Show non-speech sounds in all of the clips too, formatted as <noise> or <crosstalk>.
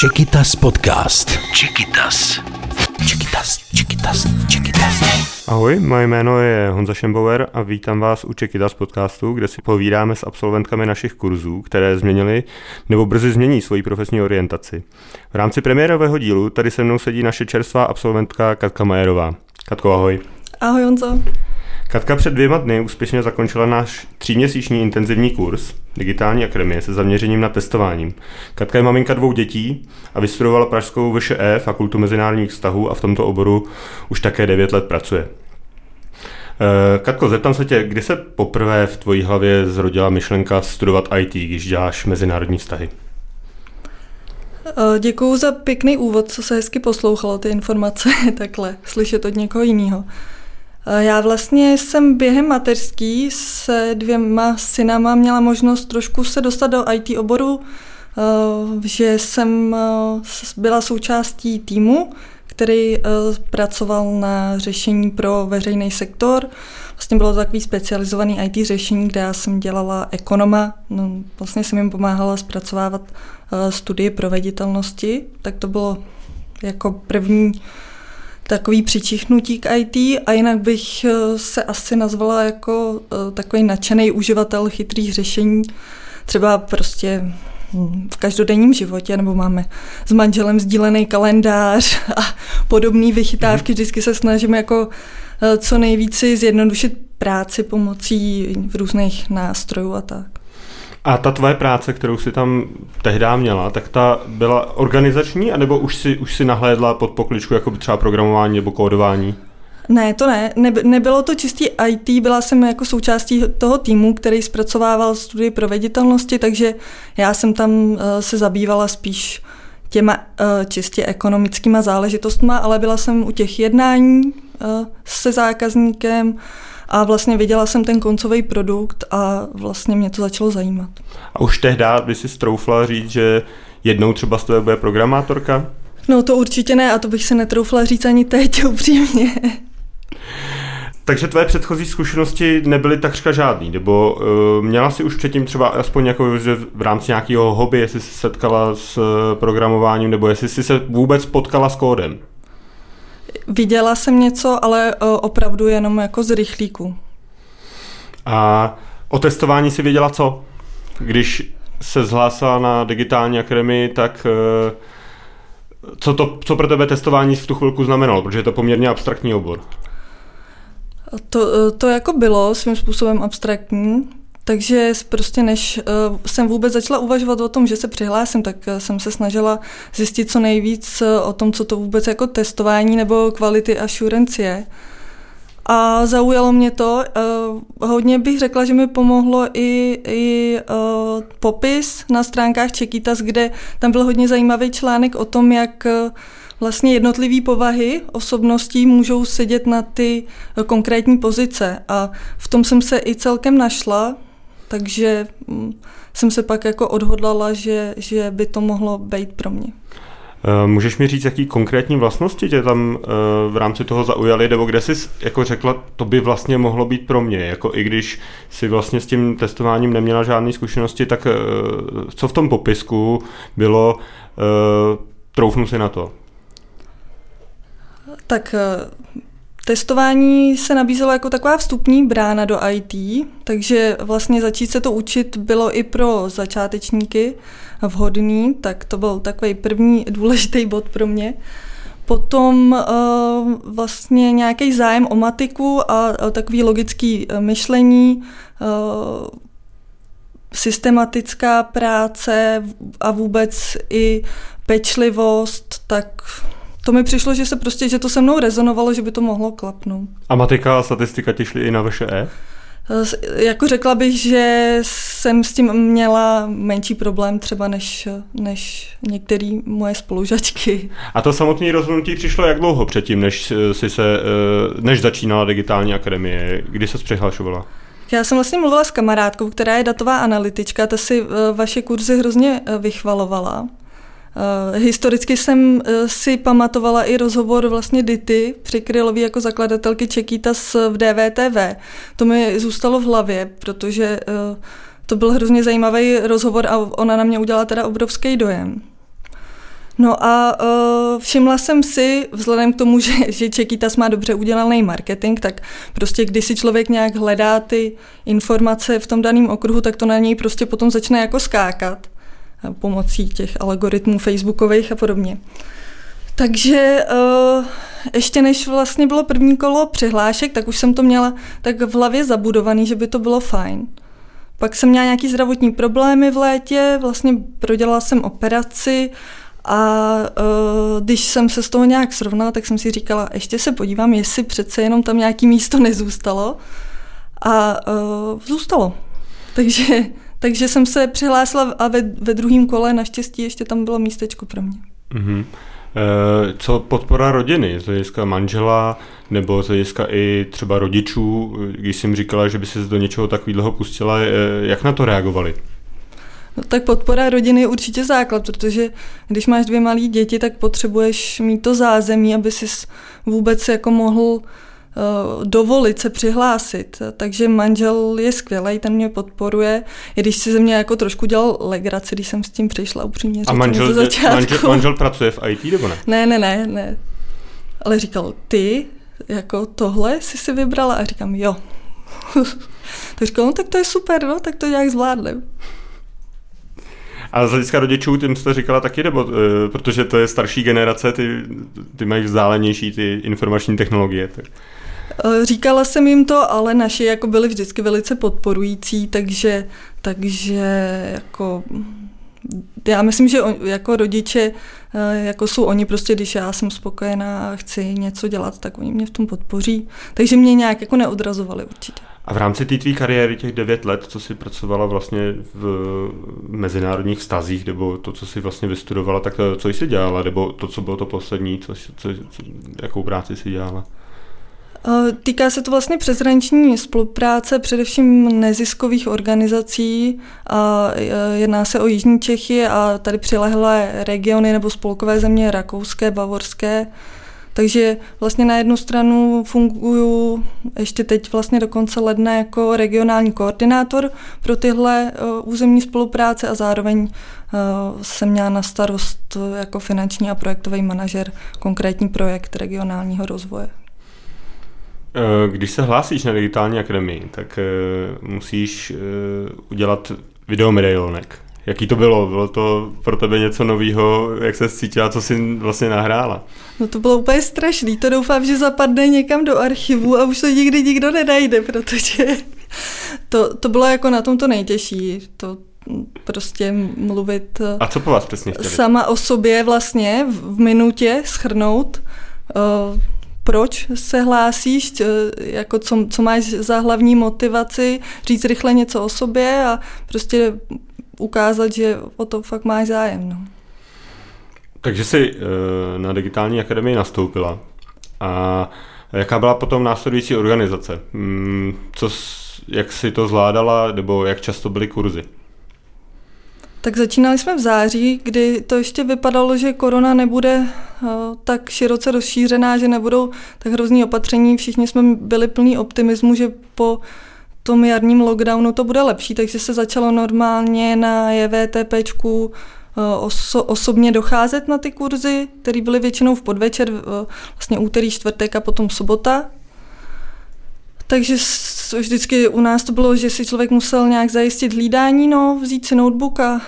Chiquitas Podcast. Chiquitas. Chiquitas, Chiquitas, Chiquitas. Ahoj, moje jméno je Honza Šembauer a vítám vás u Chiquitas podcastu, kde si povídáme s absolventkami našich kurzů, které změnili nebo brzy změní svoji profesní orientaci. V rámci premiérového dílu tady se mnou sedí naše čerstvá absolventka Katka Majerová. Katko, ahoj. Ahoj Honzo. Katka před dvěma dny úspěšně zakončila náš tříměsíční intenzivní kurz Digitální akademie se zaměřením na testováním. Katka je maminka dvou dětí a vystudovala Pražskou VŠE, Fakultu mezinárodních vztahů a v tomto oboru už také 9 let pracuje. Eh, Katko, zeptám se tě, kdy se poprvé v tvojí hlavě zrodila myšlenka studovat IT, když děláš mezinárodní vztahy? Eh, Děkuju za pěkný úvod, co se hezky poslouchalo, ty informace <laughs> takhle, slyšet od někoho jiného. Eh, Já vlastně jsem během mateřský se dvěma synama měla možnost trošku se dostat do IT oboru, eh, že jsem eh, byla součástí týmu, který pracoval na řešení pro veřejný sektor. Vlastně bylo to takový specializovaný IT řešení, kde já jsem dělala ekonoma. No, vlastně jsem jim pomáhala zpracovávat studie proveditelnosti, tak to bylo jako první takový přičichnutí k IT a jinak bych eh, se asi nazvala jako eh, takový nadšený uživatel chytrých řešení. Třeba prostě v každodenním životě, nebo máme s manželem sdílený kalendář <laughs> a podobné vychytávky. Mhm. Vždycky se snažíme jako eh, co nejvíce zjednodušit práci pomocí různých nástrojů a tak. A ta tvoje práce, kterou si tam tehdy měla, tak ta byla organizační, anebo už si, už si nahlédla pod pokličku jako třeba programování nebo kódování? Ne, to ne. ne. Nebylo to čistý IT, byla jsem jako součástí toho týmu, který zpracovával studii proveditelnosti, takže já jsem tam uh, se zabývala spíš těma uh, čistě ekonomickýma záležitostma, ale byla jsem u těch jednání uh, se zákazníkem, a vlastně viděla jsem ten koncový produkt a vlastně mě to začalo zajímat. A už tehdy by si stroufla říct, že jednou třeba z tebe bude programátorka? No to určitě ne a to bych se netroufla říct ani teď <laughs> upřímně. Takže tvé předchozí zkušenosti nebyly takřka žádný, nebo uh, měla si už předtím třeba aspoň jako, že v rámci nějakého hobby, jestli jsi setkala s uh, programováním, nebo jestli jsi se vůbec potkala s kódem? Viděla jsem něco, ale uh, opravdu jenom jako z rychlíku. A o testování si věděla co? Když se zhlásila na digitální akademii, tak uh, co, to, co pro tebe testování v tu chvilku znamenalo? Protože je to poměrně abstraktní obor. To, to jako bylo svým způsobem abstraktní, takže prostě než uh, jsem vůbec začala uvažovat o tom, že se přihlásím, tak uh, jsem se snažila zjistit co nejvíc uh, o tom, co to vůbec jako testování nebo quality assurance je. A zaujalo mě to. Hodně bych řekla, že mi pomohlo i, i popis na stránkách Čekitas, kde tam byl hodně zajímavý článek o tom, jak vlastně jednotlivé povahy osobností můžou sedět na ty konkrétní pozice. A v tom jsem se i celkem našla, takže mm, jsem se pak jako odhodlala, že, že by to mohlo být pro mě. Eh, můžeš mi říct, jaký konkrétní vlastnosti tě tam eh, v rámci toho zaujaly, nebo kde jsi jako řekla, to by vlastně mohlo být pro mě, jako i když si vlastně s tím testováním neměla žádné zkušenosti, tak eh, co v tom popisku bylo, troufnu si na to? Tak Testování se nabízelo jako taková vstupní brána do IT, takže vlastně začít se to učit bylo i pro začátečníky vhodný, tak to byl takový první <laughs> důležitý bod pro mě. Potom uh, vlastně nějaký zájem o matiku a, a takový logický uh, myšlení, uh, systematická práce a vůbec i pečlivost, tak to mi přišlo, že se prostě, že to se mnou rezonovalo, že by to mohlo klapnout. A matika a statistika ti šly i na VŠE? Jako řekla bych, že jsem s tím měla menší problém třeba než, než některé moje spolužačky. A to samotné rozhodnutí přišlo jak dlouho předtím, než, si se, eh, než začínala digitální akademie? Kdy se přihlašovala? Já jsem vlastně mluvila s kamarádkou, která je datová analytička, ta si eh, vaše kurzy hrozně eh, vychvalovala. Uh, historicky jsem uh, si pamatovala i rozhovor vlastně Dity Přikrylový jako zakladatelky Čekýtas v DVTV. To mi zůstalo v hlavě, protože uh, to byl hrozně zajímavý rozhovor a ona na mě udělala teda obrovský dojem. No a uh, všimla jsem si, vzhledem k tomu, <laughs> že, že Čekytas má dobře udělaný marketing, tak prostě když si člověk nějak hledá ty informace v tom daném okruhu, tak to na něj prostě potom začne jako skákat pomocí těch algoritmů facebookových a podobně. Takže uh, ještě než vlastně bylo první kolo přihlášek, tak už jsem to měla tak v hlavě zabudovaný, že by to bylo fajn. Pak jsem měla nějaký zdravotní problémy v létě, vlastně prodělala jsem operaci a uh, když jsem se z toho nějak srovnala, tak jsem si říkala, ještě se podívám, jestli přece jenom tam nějaký místo nezůstalo. A uh, zůstalo. Takže, takže jsem se přihlásila a ve, ve druhém kole naštěstí ještě tam bylo místečko pro mě. Mm-hmm. Co podpora rodiny, z hlediska manžela nebo z hlediska i třeba rodičů, když jsem říkala, že by se do něčeho takového pustila, jak na to reagovali? No, tak podpora rodiny je určitě základ, protože když máš dvě malé děti, tak potřebuješ mít to zázemí, aby si vůbec jako mohl uh, dovolit se přihlásit. Takže manžel je skvělý, ten mě podporuje, i když si ze mě jako trošku dělal legraci, když jsem s tím přišla upřímně A manžel, manžel, manžel pracuje v IT nebo ne? Ne, ne, ne, ne. Ale říkal, ty jako tohle jsi si vybrala a říkám, jo. <laughs> tak říkal, no tak to je super, no, tak to nějak zvládnem. A z hlediska rodičů, tím jste říkala taky, nebo, uh, protože to je starší generace, ty, ty mají vzdálenější ty informační technologie. Tak. Eh, říkala jsem jim to, ale naši jako byli vždycky velice podporující, takže, takže jako já myslím, že on, jako rodiče, eh, jako jsou oni prostě, když já jsem spokojená a chci něco dělat, tak oni mě v tom podpoří. Takže mě nějak jako neodrazovali určitě. A v rámci té tvý kariéry těch devět let, co jsi pracovala vlastně v mezinárodních vztazích, nebo to, co jsi vlastně vystudovala, tak to, co jsi dělala, nebo to, co bylo to poslední, co, co, co, jakou práci jsi dělala? Týká se to vlastně přeshraniční spolupráce především neziskových organizací. A jedná se o Jižní Čechy a tady přilehlé regiony nebo spolkové země rakouské, bavorské. Takže vlastně na jednu stranu funguju ještě teď vlastně do konce ledna jako regionální koordinátor pro tyhle územní spolupráce a zároveň jsem měla na starost jako finanční a projektový manažer konkrétní projekt regionálního rozvoje. Eh, když se hlásíš na digitální akademii, tak eh, musíš eh, udělat videomedailonek. Jaký to bylo? Bylo to pro tebe něco nového? Jak se cítila? Co jsi vlastně nahrála? No to bylo úplně strašný. To doufám, že zapadne někam do archivu a už to nikdy nikdo nenajde, protože to, to bylo jako na tom to nejtěžší. To prostě mluvit a co po vás přesně chtěli? sama o sobě vlastně v, v minutě schrnout uh, proč se hlásíš, jako co, co máš za hlavní motivaci, říct rychle něco o sobě a prostě ukázat, že o to fakt máš zájem. No. Takže jsi eh, na digitální akademii nastoupila. A jaká byla potom následující organizace? Hmm, co, jak si to zvládala, nebo jak často byly kurzy? Tak začínali jsme v září, kdy to ještě vypadalo, že korona nebude uh, tak široce rozšířená, že nebudou tak hrozný opatření. Všichni jsme byli plní optimismu, že po tom jarním lockdownu to bude lepší, takže se začalo normálně na JVTPčku uh, oso- osobně docházet na ty kurzy, které byly většinou v podvečer, uh, vlastně úterý, čtvrtek a potom sobota. Takže vždycky u nás to bylo, že si člověk musel nějak zajistit hlídání, no, vzít si notebook a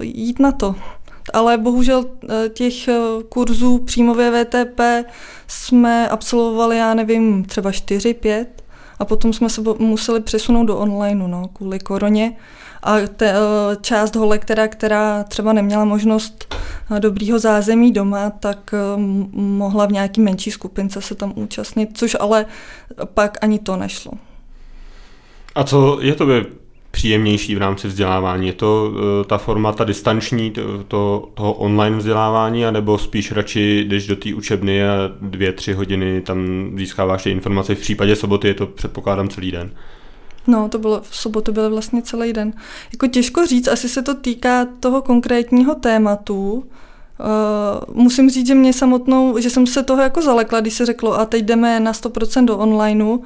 jít na to. Ale bohužel e, těch e, kurzů přímo ve VTP jsme absolvovali, já nevím, třeba 4-5 a potom jsme se museli přesunout do online, no, kvůli koroně a te, eh, část holek, která, která třeba neměla možnost eh, dobrýho zázemí doma, tak eh, mohla v nějaký menší skupince se tam účastnit, což ale pak ani to nešlo. A co je to by příjemnější v rámci vzdělávání? Je to ta forma, ta distanční, to, to, toho online vzdělávání, anebo spíš radši jdeš do té učebny a dvě, tři hodiny tam získáváš ty informace? V případě soboty je to předpokládám celý den. No, to bylo, v sobotu bylo vlastně celý den. Jako těžko říct, asi se to týká toho konkrétního tématu. Uh, musím říct, že mě samotnou, že jsem se toho jako zalekla, když se řeklo a teď jdeme na 100% do onlineu,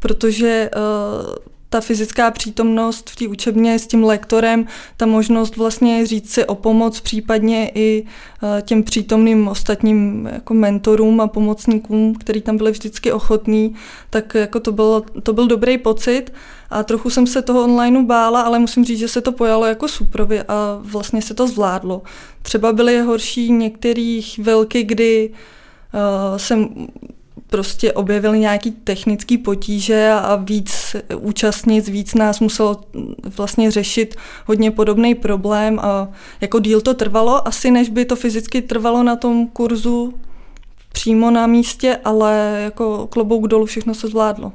protože uh, ta fyzická přítomnost v té učebně s tím lektorem, ta možnost vlastně říct si o pomoc, případně i eh, těm přítomným ostatním jako mentorům a pomocníkům, který tam byli vždycky ochotní, tak jako to, bylo, to byl dobrý pocit a trochu jsem se toho onlineu bála, ale musím říct, že se to pojalo jako suprově a vlastně se to zvládlo. Třeba byly horší některé chvilky, kdy uh, jsem prostě objevily nějaký technický potíže a víc účastnic, víc nás muselo vlastně řešit hodně podobný problém a jako díl to trvalo, asi než by to fyzicky trvalo na tom kurzu přímo na místě, ale jako klobouk dolů všechno se zvládlo.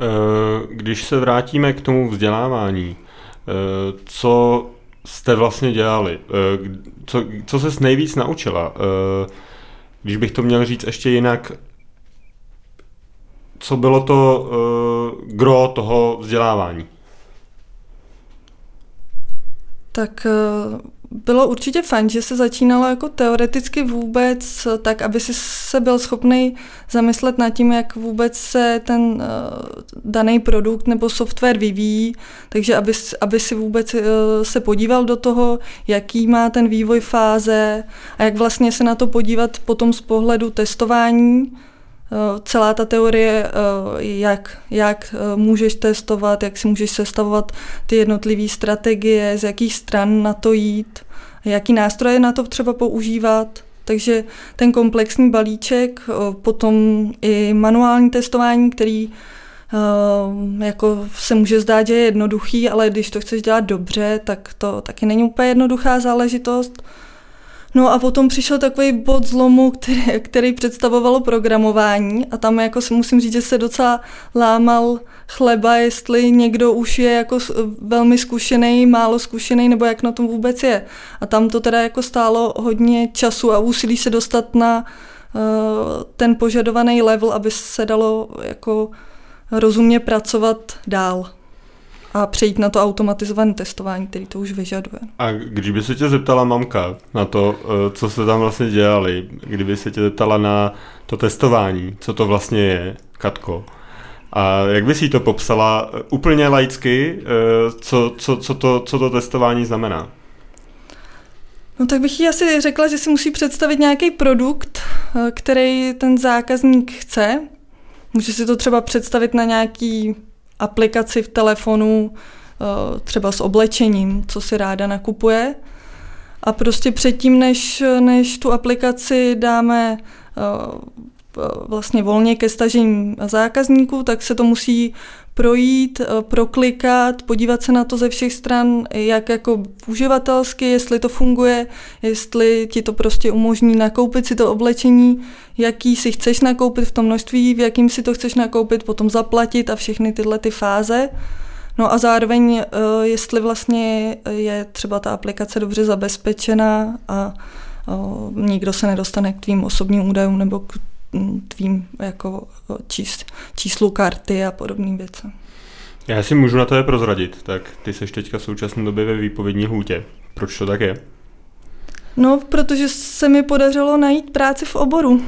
Eh, když se vrátíme k tomu vzdělávání, eh, co jste vlastně dělali? Eh, co, co se nejvíc naučila? Když bych to měl říct ještě jinak, co bylo to uh, gro toho vzdělávání? Tak uh, bylo určitě fajn, že se začínalo jako teoreticky vůbec tak, aby si se byl schopný zamyslet nad tím, jak vůbec se ten uh, daný produkt nebo software vyvíjí, takže aby, aby si vůbec uh, se podíval do toho, jaký má ten vývoj fáze a jak vlastně se na to podívat potom z pohledu testování, Eh, celá ta teorie, eh, jak, jak eh, můžeš testovat, jak si můžeš sestavovat ty jednotlivé strategie, z jakých stran na to jít, jaký nástroje na to třeba používat. Takže ten komplexní balíček, potom i manuální testování, který jako se může zdát, že je jednoduchý, ale když to chceš dělat dobře, tak to taky není úplně jednoduchá záležitost. No a potom přišel takový bod zlomu, který, který představovalo programování a tam jako si musím říct, že se docela lámal chleba, jestli někdo už je jako velmi zkušený, málo zkušený, nebo jak na tom vůbec je. A tam to teda jako stálo hodně času a úsilí se dostat na uh, ten požadovaný level, aby se dalo jako rozumně pracovat dál a přejít na to automatizované testování, který to už vyžaduje. A když by se tě zeptala mamka na to, eh, co se tam vlastně dělali, kdyby se tě zeptala na to testování, co to vlastně je, Katko, a jak bys jí to popsala eh, úplně laicky, eh, co, co, co, to, co to testování znamená? No tak bych jí asi řekla, že si musí představit nějaký produkt, který ten zákazník chce. Může si to třeba představit na nějaký aplikaci v telefonu, eh, třeba s oblečením, co si ráda nakupuje. A prostě předtím, než, než tu aplikaci dáme eh, vlastně volně ke stažení zákazníků, tak se to musí projít, eh, proklikat, podívat se na to ze všech stran, jak jako uživatelsky, jestli to funguje, jestli ti to prostě umožní nakoupit si to oblečení, jaký si chceš nakoupit v tom množství, v jakým si to chceš nakoupit, potom zaplatit a všechny tyhle ty fáze. No a zároveň, eh, jestli vlastně je třeba ta aplikace dobře zabezpečená a eh, nikdo se nedostane k tvým osobním údajům nebo k tvým jako čís, číslu karty a podobným věcem. Já si můžu na to je prozradit, tak ty seš teďka v současné době ve výpovědní hůtě. Proč to tak je? No, protože se mi podařilo najít práci v oboru.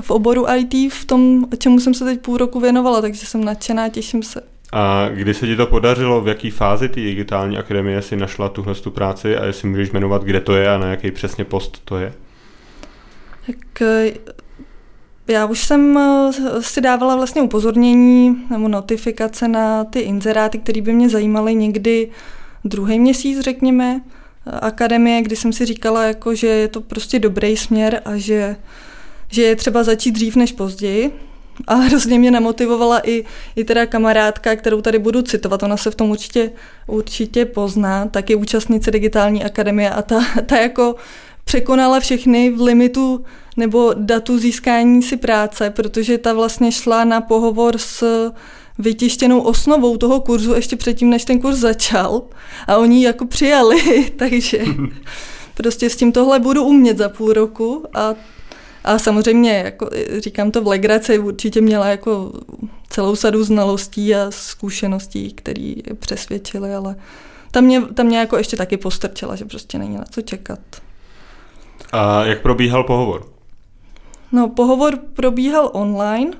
V oboru IT, v tom, čemu jsem se teď půl roku věnovala, takže jsem nadšená, těším se. A kdy se ti to podařilo, v jaké fázi ty digitální akademie si našla tuhle tu práci a jestli můžeš jmenovat, kde to je a na jaký přesně post to je? Tak já už jsem eh, si dávala vlastně upozornění nebo notifikace na ty inzeráty, které by mě zajímaly někdy druhý měsíc, řekněme, eh, akademie, kdy jsem si říkala, jako, že je to prostě dobrý směr a že, že je třeba začít dřív než později. A <laughs> hrozně mě namotivovala i, i teda kamarádka, kterou tady budu citovat, ona se v tom určitě, určitě pozná, taky účastnice digitální akademie a ta, <laughs> ta jako překonala všechny v limitu nebo datu získání si práce, protože ta vlastně šla na pohovor s vytištěnou osnovou toho kurzu ještě předtím, než ten kurz začal a oni jako přijali, <laughs> takže <laughs> prostě s tím tohle budu umět za půl roku a, a samozřejmě, jako říkám to v legraci, určitě měla jako celou sadu znalostí a zkušeností, které přesvědčily, ale tam mě, tam mě jako ještě taky postrčila, že prostě není na co čekat. A jak probíhal pohovor? No, pohovor probíhal online,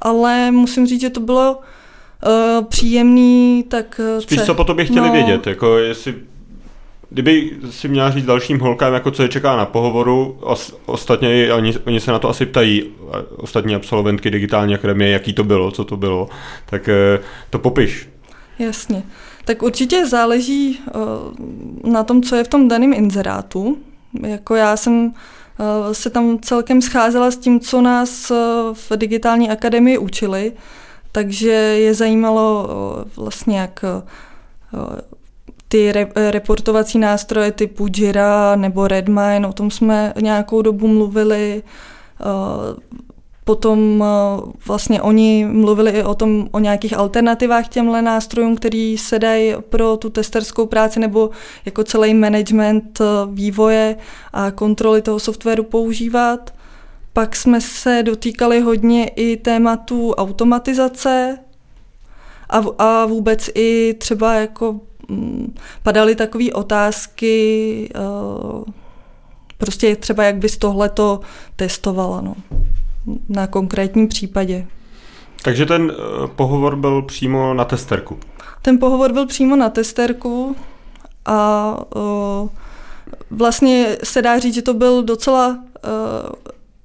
ale musím říct, že to bylo uh, příjemný, tak... Spíš co po tobě chtěli no, vědět, jako jestli Kdyby si měla říct dalším holkám, jako co je čeká na pohovoru, os, ostatně oni, oni se na to asi ptají, ostatní absolventky digitální akademie, jaký to bylo, co to bylo, tak to popiš. Jasně. Tak určitě záleží na tom, co je v tom daném inzerátu. Jako já jsem se tam celkem scházela s tím, co nás v digitální akademii učili, takže je zajímalo vlastně, jak ty re, reportovací nástroje typu Jira nebo Redmine, o tom jsme nějakou dobu mluvili. Potom vlastně oni mluvili i o tom, o nějakých alternativách těmhle nástrojům, který se dají pro tu testerskou práci nebo jako celý management vývoje a kontroly toho softwaru používat. Pak jsme se dotýkali hodně i tématu automatizace a, a vůbec i třeba jako mm, padaly takové otázky, prostě třeba jak bys tohleto testovala. No na konkrétním případě. Takže ten eh, pohovor byl přímo na testerku? Ten pohovor byl přímo na testerku a uh, vlastně se dá říct, že to byl docela uh,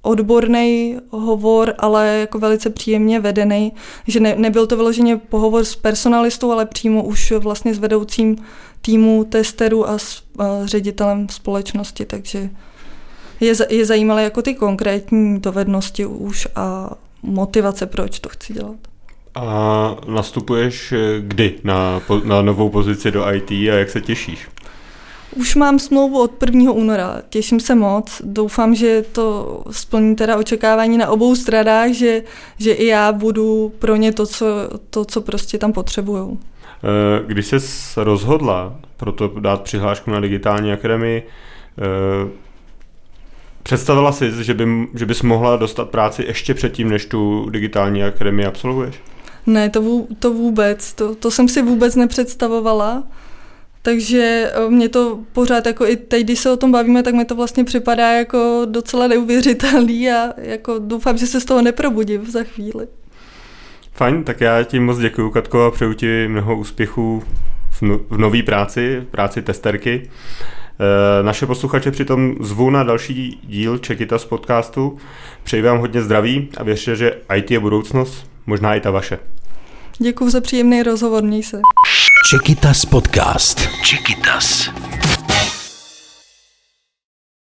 odborný hovor, ale jako velice příjemně vedený, že ne, nebyl to vyloženě pohovor s personalistou, ale přímo už vlastně s vedoucím týmu testerů a s uh, ředitelem společnosti, takže je, je zajímavé jako ty konkrétní dovednosti už a motivace, proč to chci dělat. A nastupuješ eh, kdy na, na novou pozici do IT a jak se těšíš? Už mám smlouvu od 1. února, těším se moc, doufám, že to splní teda očekávání na obou stranách, že, že i já budu pro ně to, co, to, co prostě tam potřebujou. Eh, když jsi rozhodla pro to dát přihlášku na digitální akademii, eh, Představila jsi, že, by, že bys mohla dostat práci ještě předtím, než tu digitální akademii absolvuješ? Ne, to, vů, to vůbec. To, to jsem si vůbec nepředstavovala. Takže eh, mě to pořád, jako i teď, když se o tom bavíme, tak mi to vlastně připadá jako docela neuvěřitelný a jako doufám, že se z toho neprobudím za chvíli. Fajn, tak já ti moc děkuji, Katko, a přeju ti mnoho úspěchů v, no, v nové práci, v práci testerky. Eh, naše posluchače přitom zvu na další díl Čekita z podcastu. Přeji vám hodně zdraví a věřte, že IT je budoucnost, možná i ta vaše. Děkuji za příjemný rozhovor, měj se. Čekitas podcast. Čekitas.